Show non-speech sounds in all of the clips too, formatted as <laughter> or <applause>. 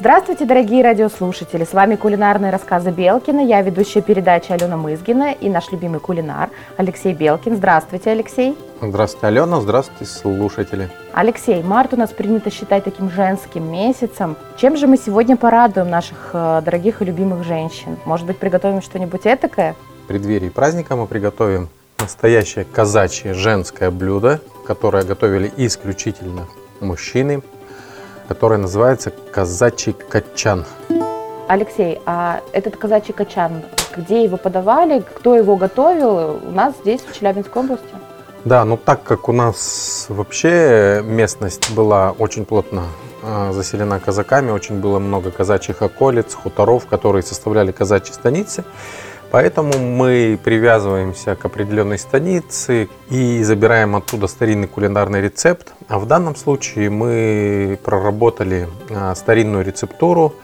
Здравствуйте, дорогие радиослушатели! С вами кулинарные рассказы Белкина. Я ведущая передачи Алена Мызгина и наш любимый кулинар Алексей Белкин. Здравствуйте, Алексей! Здравствуйте, Алена! Здравствуйте, слушатели! Алексей, март у нас принято считать таким женским месяцем. Чем же мы сегодня порадуем наших э, дорогих и любимых женщин? Может быть, приготовим что-нибудь этакое? В преддверии праздника мы приготовим настоящее казачье женское блюдо, которое готовили исключительно мужчины – которая называется казачий качан. Алексей, а этот казачий качан, где его подавали, кто его готовил? У нас здесь, в Челябинской области? Да, ну так как у нас вообще местность была очень плотно а, заселена казаками, очень было много казачьих околиц, хуторов, которые составляли казачьи станицы, Поэтому мы привязываемся к определенной станице и забираем оттуда старинный кулинарный рецепт. А в данном случае мы проработали а, старинную рецептуру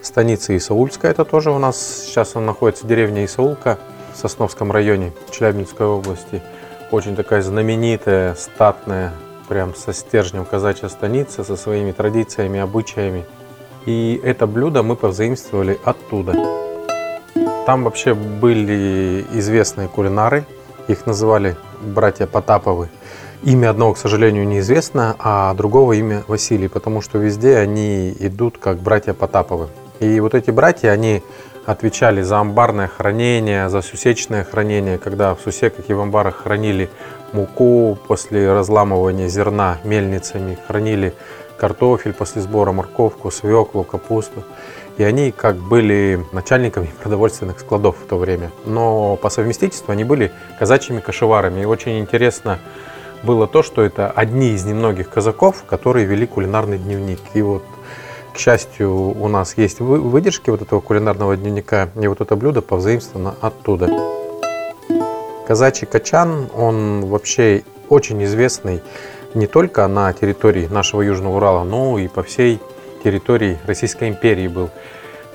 станицы Исаульская. Это тоже у нас сейчас он находится деревня Исаулка в Сосновском районе Челябинской области. Очень такая знаменитая, статная, прям со стержнем казачья станица, со своими традициями, обычаями. И это блюдо мы позаимствовали оттуда. Там вообще были известные кулинары, их называли братья Потаповы. Имя одного, к сожалению, неизвестно, а другого имя Василий, потому что везде они идут как братья Потаповы. И вот эти братья, они отвечали за амбарное хранение, за сусечное хранение, когда в сусеках и в амбарах хранили муку после разламывания зерна мельницами, хранили картофель после сбора, морковку, свеклу, капусту и они как были начальниками <laughs> продовольственных складов в то время. Но по совместительству они были казачьими кошеварами. И очень интересно было то, что это одни из немногих казаков, которые вели кулинарный дневник. И вот, к счастью, у нас есть выдержки вот этого кулинарного дневника, и вот это блюдо повзаимствовано оттуда. Казачий качан, он вообще очень известный не только на территории нашего Южного Урала, но и по всей территории Российской империи был.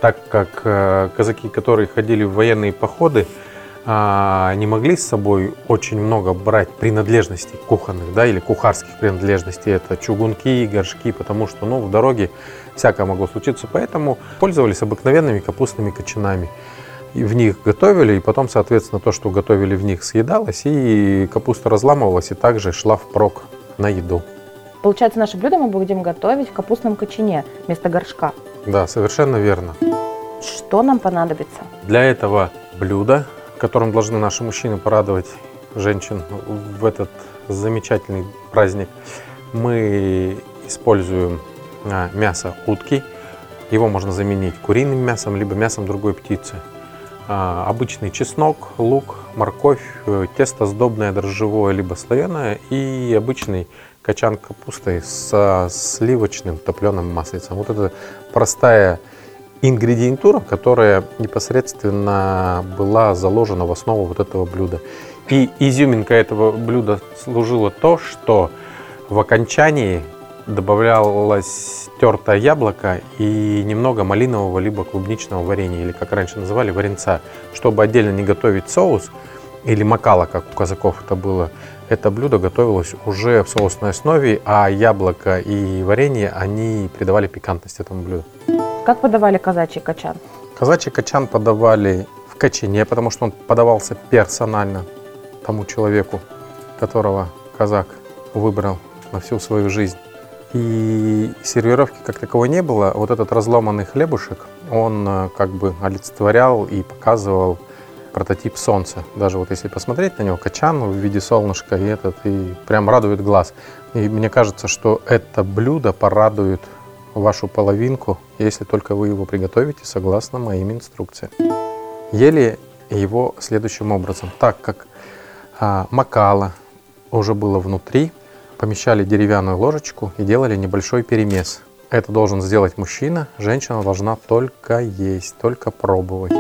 Так как э, казаки, которые ходили в военные походы, а, не могли с собой очень много брать принадлежностей кухонных, да, или кухарских принадлежностей. Это чугунки, горшки, потому что, ну, в дороге всякое могло случиться. Поэтому пользовались обыкновенными капустными кочанами. И в них готовили, и потом, соответственно, то, что готовили в них, съедалось, и капуста разламывалась, и также шла впрок на еду. Получается, наше блюдо мы будем готовить в капустном кочане вместо горшка. Да, совершенно верно. Что нам понадобится? Для этого блюда, которым должны наши мужчины порадовать женщин в этот замечательный праздник, мы используем а, мясо утки. Его можно заменить куриным мясом, либо мясом другой птицы. А, обычный чеснок, лук, морковь, э, тесто сдобное, дрожжевое, либо слоеное и обычный качан капусты со сливочным топленым маслицем. Вот это простая ингредиентура, которая непосредственно была заложена в основу вот этого блюда. И изюминка этого блюда служила то, что в окончании добавлялось тертое яблоко и немного малинового либо клубничного варенья, или как раньше называли, варенца, чтобы отдельно не готовить соус или макала, как у казаков это было, это блюдо готовилось уже в соусной основе, а яблоко и варенье, они придавали пикантность этому блюду. Как подавали казачий качан? Казачий качан подавали в качане, потому что он подавался персонально тому человеку, которого казак выбрал на всю свою жизнь. И сервировки как таковой не было. Вот этот разломанный хлебушек, он э, как бы олицетворял и показывал прототип Солнца. Даже вот если посмотреть на него, качан в виде солнышка, и этот, и прям радует глаз. И мне кажется, что это блюдо порадует вашу половинку, если только вы его приготовите согласно моим инструкциям. Ели его следующим образом. Так как а, макала уже было внутри, помещали деревянную ложечку и делали небольшой перемес. Это должен сделать мужчина, женщина должна только есть, только пробовать.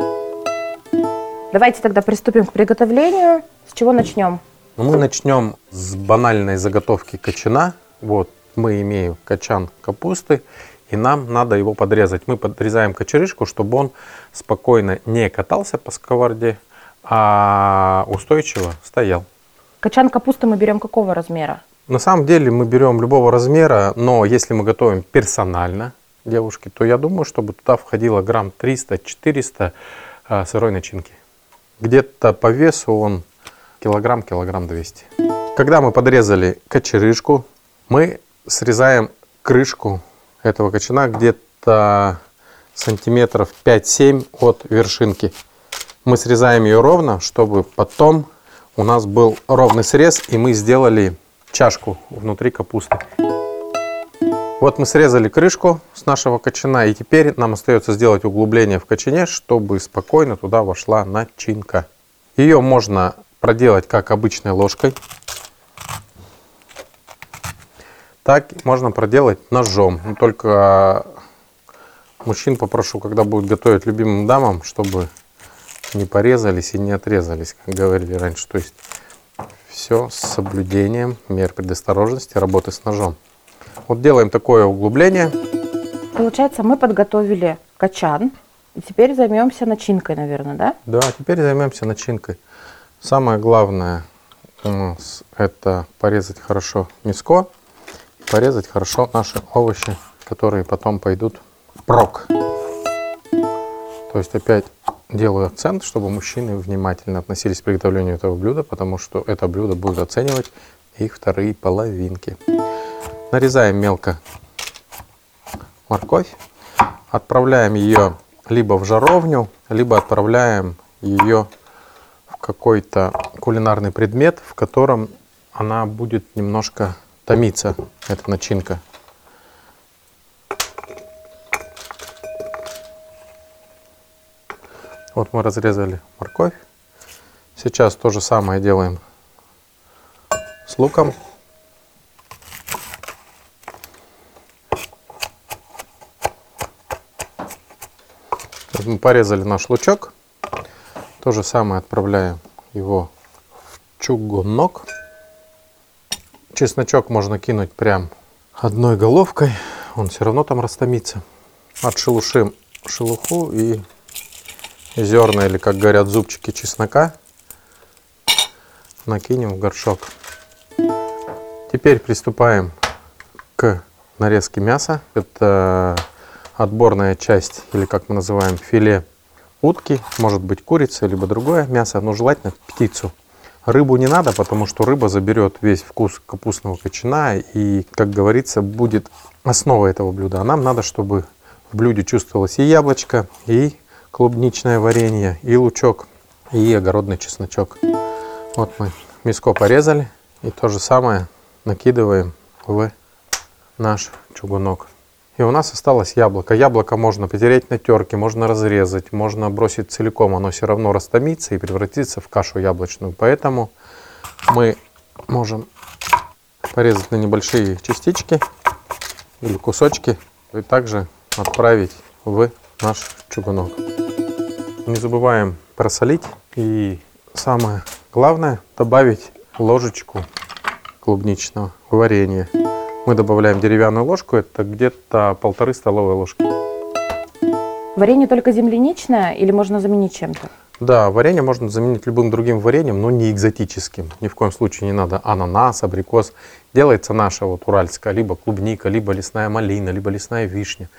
Давайте тогда приступим к приготовлению. С чего начнем? Ну, мы начнем с банальной заготовки кочана. Вот мы имеем качан капусты, и нам надо его подрезать. Мы подрезаем кочерышку, чтобы он спокойно не катался по сковороде, а устойчиво стоял. Качан капусты мы берем какого размера? На самом деле мы берем любого размера, но если мы готовим персонально девушки, то я думаю, чтобы туда входило грамм 300-400 а, сырой начинки. Где-то по весу он килограмм, килограмм 200. Когда мы подрезали кочерышку, мы срезаем крышку этого кочана где-то сантиметров 5-7 от вершинки. Мы срезаем ее ровно, чтобы потом у нас был ровный срез, и мы сделали чашку внутри капусты. Вот мы срезали крышку с нашего кочана, и теперь нам остается сделать углубление в кочане, чтобы спокойно туда вошла начинка. Ее можно проделать как обычной ложкой, так можно проделать ножом. Но только мужчин попрошу, когда будут готовить любимым дамам, чтобы не порезались и не отрезались, как говорили раньше. То есть все с соблюдением мер предосторожности работы с ножом. Вот делаем такое углубление. Получается, мы подготовили качан. И теперь займемся начинкой, наверное, да? Да, теперь займемся начинкой. Самое главное у нас это порезать хорошо мяско, порезать хорошо наши овощи, которые потом пойдут в прок. То есть опять делаю акцент, чтобы мужчины внимательно относились к приготовлению этого блюда, потому что это блюдо будет оценивать их вторые половинки. Нарезаем мелко морковь, отправляем ее либо в жаровню, либо отправляем ее в какой-то кулинарный предмет, в котором она будет немножко томиться, эта начинка. Вот мы разрезали морковь. Сейчас то же самое делаем с луком. Мы порезали наш лучок. То же самое отправляем его в чугунок. Чесночок можно кинуть прям одной головкой. Он все равно там растомится. Отшелушим шелуху и зерна или, как говорят, зубчики чеснока накинем в горшок. Теперь приступаем к нарезке мяса. Это отборная часть, или как мы называем, филе утки, может быть курица, либо другое мясо, но желательно птицу. Рыбу не надо, потому что рыба заберет весь вкус капустного кочана и, как говорится, будет основой этого блюда. А нам надо, чтобы в блюде чувствовалось и яблочко, и клубничное варенье, и лучок, и огородный чесночок. Вот мы миско порезали, и то же самое накидываем в наш чугунок. И у нас осталось яблоко. Яблоко можно потереть на терке, можно разрезать, можно бросить целиком. Оно все равно растомится и превратится в кашу яблочную. Поэтому мы можем порезать на небольшие частички или кусочки и также отправить в наш чугунок. Не забываем просолить и самое главное добавить ложечку клубничного варенья. Мы добавляем деревянную ложку, это где-то полторы столовые ложки. Варенье только земляничное или можно заменить чем-то? Да, варенье можно заменить любым другим вареньем, но не экзотическим. Ни в коем случае не надо ананас, абрикос. Делается наша вот уральская, либо клубника, либо лесная малина, либо лесная вишня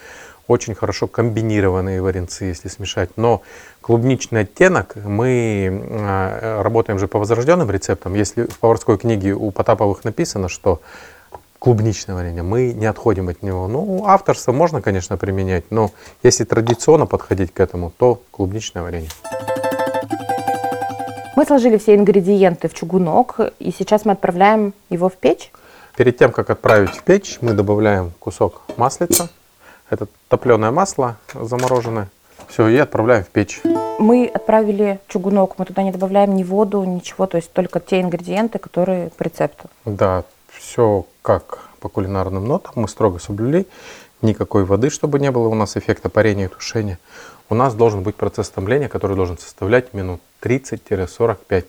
очень хорошо комбинированные варенцы, если смешать. Но клубничный оттенок мы э, работаем же по возрожденным рецептам. Если в поварской книге у Потаповых написано, что клубничное варенье, мы не отходим от него. Ну, авторство можно, конечно, применять, но если традиционно подходить к этому, то клубничное варенье. Мы сложили все ингредиенты в чугунок, и сейчас мы отправляем его в печь. Перед тем, как отправить в печь, мы добавляем кусок маслица это топленое масло замороженное. Все, и отправляем в печь. Мы отправили чугунок, мы туда не добавляем ни воду, ничего, то есть только те ингредиенты, которые по рецепту. Да, все как по кулинарным нотам мы строго соблюли. Никакой воды, чтобы не было у нас эффекта парения и тушения. У нас должен быть процесс томления, который должен составлять минут 30-45,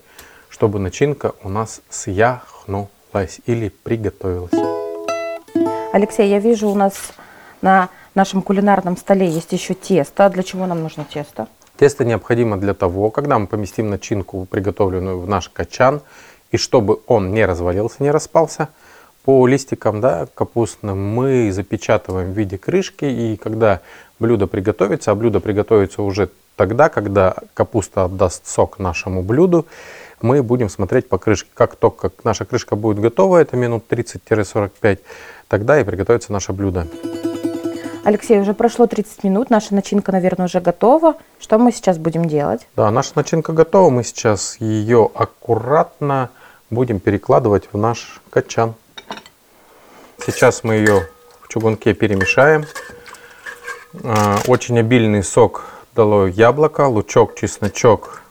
чтобы начинка у нас съяхнулась или приготовилась. Алексей, я вижу у нас на нашем кулинарном столе есть еще тесто. Для чего нам нужно тесто? Тесто необходимо для того, когда мы поместим начинку, приготовленную в наш качан, и чтобы он не развалился, не распался, по листикам да, капустным мы запечатываем в виде крышки, и когда блюдо приготовится, а блюдо приготовится уже тогда, когда капуста отдаст сок нашему блюду, мы будем смотреть по крышке. Как только наша крышка будет готова, это минут 30-45, тогда и приготовится наше блюдо. Алексей, уже прошло 30 минут, наша начинка, наверное, уже готова. Что мы сейчас будем делать? Да, наша начинка готова. Мы сейчас ее аккуратно будем перекладывать в наш качан. Сейчас мы ее в чугунке перемешаем. А, очень обильный сок дало яблоко, лучок, чесночок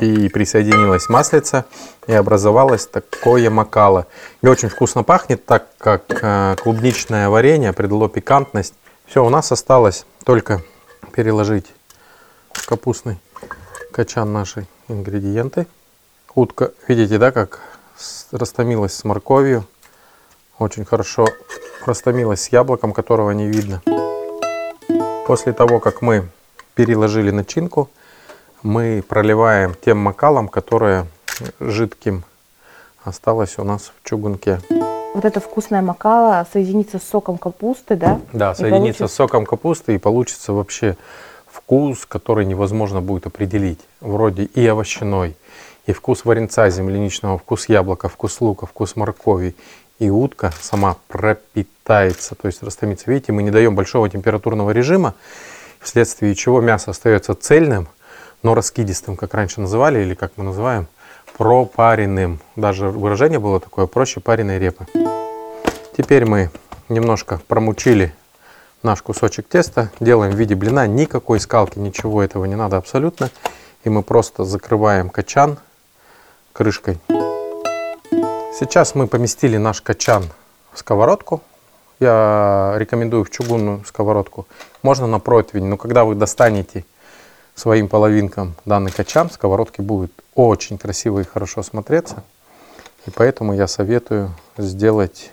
и присоединилась маслица и образовалось такое макало. И очень вкусно пахнет, так как а, клубничное варенье придало пикантность все, у нас осталось только переложить в капустный качан наши ингредиенты. Утка, видите, да, как растомилась с морковью. Очень хорошо растомилась с яблоком, которого не видно. После того, как мы переложили начинку, мы проливаем тем макалом, которое жидким осталось у нас в чугунке вот это вкусная макала соединится с соком капусты, да? Да, соединится получится... с соком капусты и получится вообще вкус, который невозможно будет определить. Вроде и овощной, и вкус варенца земляничного, вкус яблока, вкус лука, вкус моркови. И утка сама пропитается, то есть растомится. Видите, мы не даем большого температурного режима, вследствие чего мясо остается цельным, но раскидистым, как раньше называли, или как мы называем – пропаренным. Даже выражение было такое, проще пареной репы. Теперь мы немножко промучили наш кусочек теста, делаем в виде блина, никакой скалки, ничего этого не надо абсолютно. И мы просто закрываем качан крышкой. Сейчас мы поместили наш качан в сковородку. Я рекомендую в чугунную сковородку. Можно на противень, но когда вы достанете своим половинкам данный качан, сковородки будет очень красиво и хорошо смотреться. И поэтому я советую сделать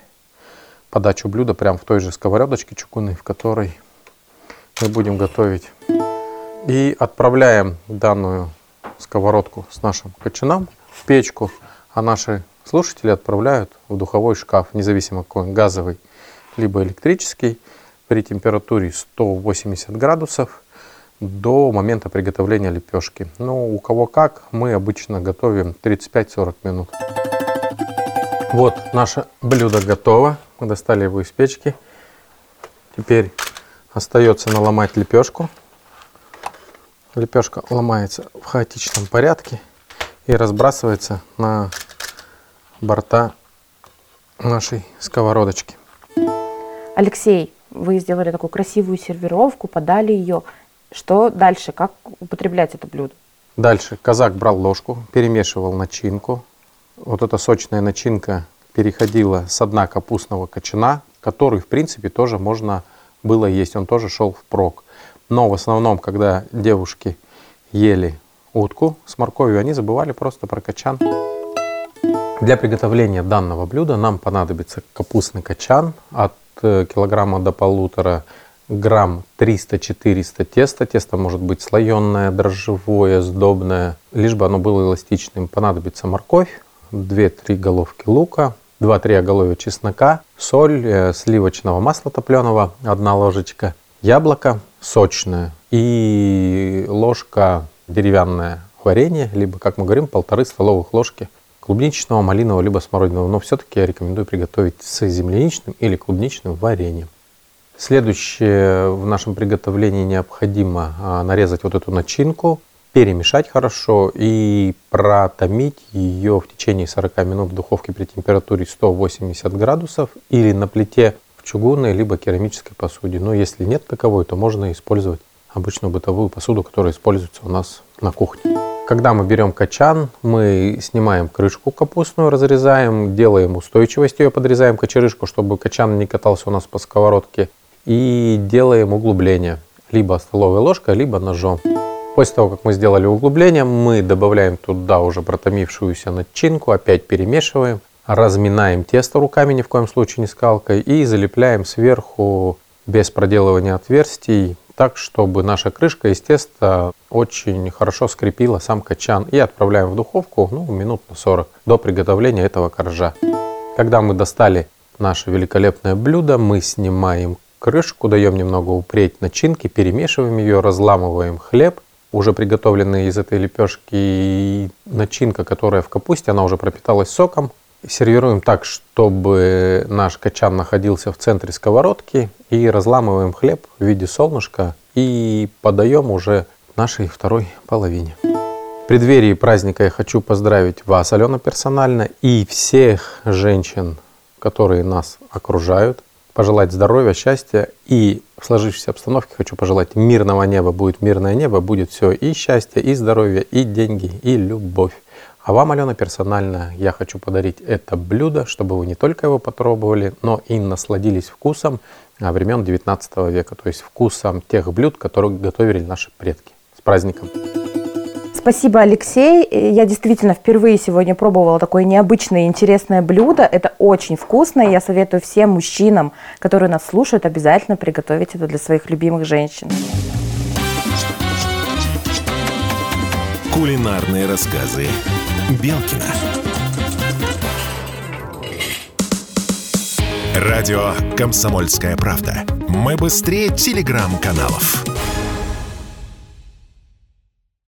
подачу блюда прямо в той же сковородочке чугунной, в которой мы будем готовить. И отправляем данную сковородку с нашим кочаном в печку, а наши слушатели отправляют в духовой шкаф, независимо какой он, газовый, либо электрический, при температуре 180 градусов до момента приготовления лепешки. Ну, у кого как, мы обычно готовим 35-40 минут. Вот наше блюдо готово. Мы достали его из печки. Теперь остается наломать лепешку. Лепешка ломается в хаотичном порядке и разбрасывается на борта нашей сковородочки. Алексей, вы сделали такую красивую сервировку, подали ее. Что дальше? Как употреблять это блюдо? Дальше казак брал ложку, перемешивал начинку. Вот эта сочная начинка переходила с дна капустного кочана, который, в принципе, тоже можно было есть. Он тоже шел в прок. Но в основном, когда девушки ели утку с морковью, они забывали просто про качан. Для приготовления данного блюда нам понадобится капустный качан от э, килограмма до полутора грамм 300-400 теста. Тесто может быть слоеное, дрожжевое, сдобное, лишь бы оно было эластичным. Понадобится морковь, 2-3 головки лука, 2-3 оголовья чеснока, соль, э, сливочного масла топленого, 1 ложечка, яблоко сочное и ложка деревянное варенье, либо, как мы говорим, полторы столовых ложки клубничного, малинового, либо смородинового. Но все-таки я рекомендую приготовить с земляничным или клубничным вареньем. Следующее в нашем приготовлении необходимо а, нарезать вот эту начинку, перемешать хорошо и протомить ее в течение 40 минут в духовке при температуре 180 градусов или на плите в чугунной либо керамической посуде. Но если нет таковой, то можно использовать обычную бытовую посуду, которая используется у нас на кухне. Когда мы берем качан, мы снимаем крышку капустную, разрезаем, делаем устойчивость ее, подрезаем кочерышку, чтобы качан не катался у нас по сковородке и делаем углубление либо столовой ложкой, либо ножом. После того, как мы сделали углубление, мы добавляем туда уже протомившуюся начинку, опять перемешиваем, разминаем тесто руками, ни в коем случае не скалкой, и залепляем сверху без проделывания отверстий, так, чтобы наша крышка из теста очень хорошо скрепила сам качан. И отправляем в духовку ну, минут на 40 до приготовления этого коржа. Когда мы достали наше великолепное блюдо, мы снимаем крышку, даем немного упреть начинки, перемешиваем ее, разламываем хлеб, уже приготовленный из этой лепешки, начинка, которая в капусте, она уже пропиталась соком. Сервируем так, чтобы наш качан находился в центре сковородки, и разламываем хлеб в виде солнышка и подаем уже нашей второй половине. В преддверии праздника я хочу поздравить вас, Алена, персонально, и всех женщин, которые нас окружают, пожелать здоровья, счастья и в сложившейся обстановке хочу пожелать мирного неба. Будет мирное небо, будет все и счастье, и здоровье, и деньги, и любовь. А вам, Алена, персонально я хочу подарить это блюдо, чтобы вы не только его попробовали, но и насладились вкусом времен 19 века, то есть вкусом тех блюд, которые готовили наши предки. С праздником! Спасибо, Алексей. Я действительно впервые сегодня пробовала такое необычное и интересное блюдо. Это очень вкусно, и я советую всем мужчинам, которые нас слушают, обязательно приготовить это для своих любимых женщин. Кулинарные рассказы Белкина. Радио «Комсомольская правда». Мы быстрее телеграм-каналов.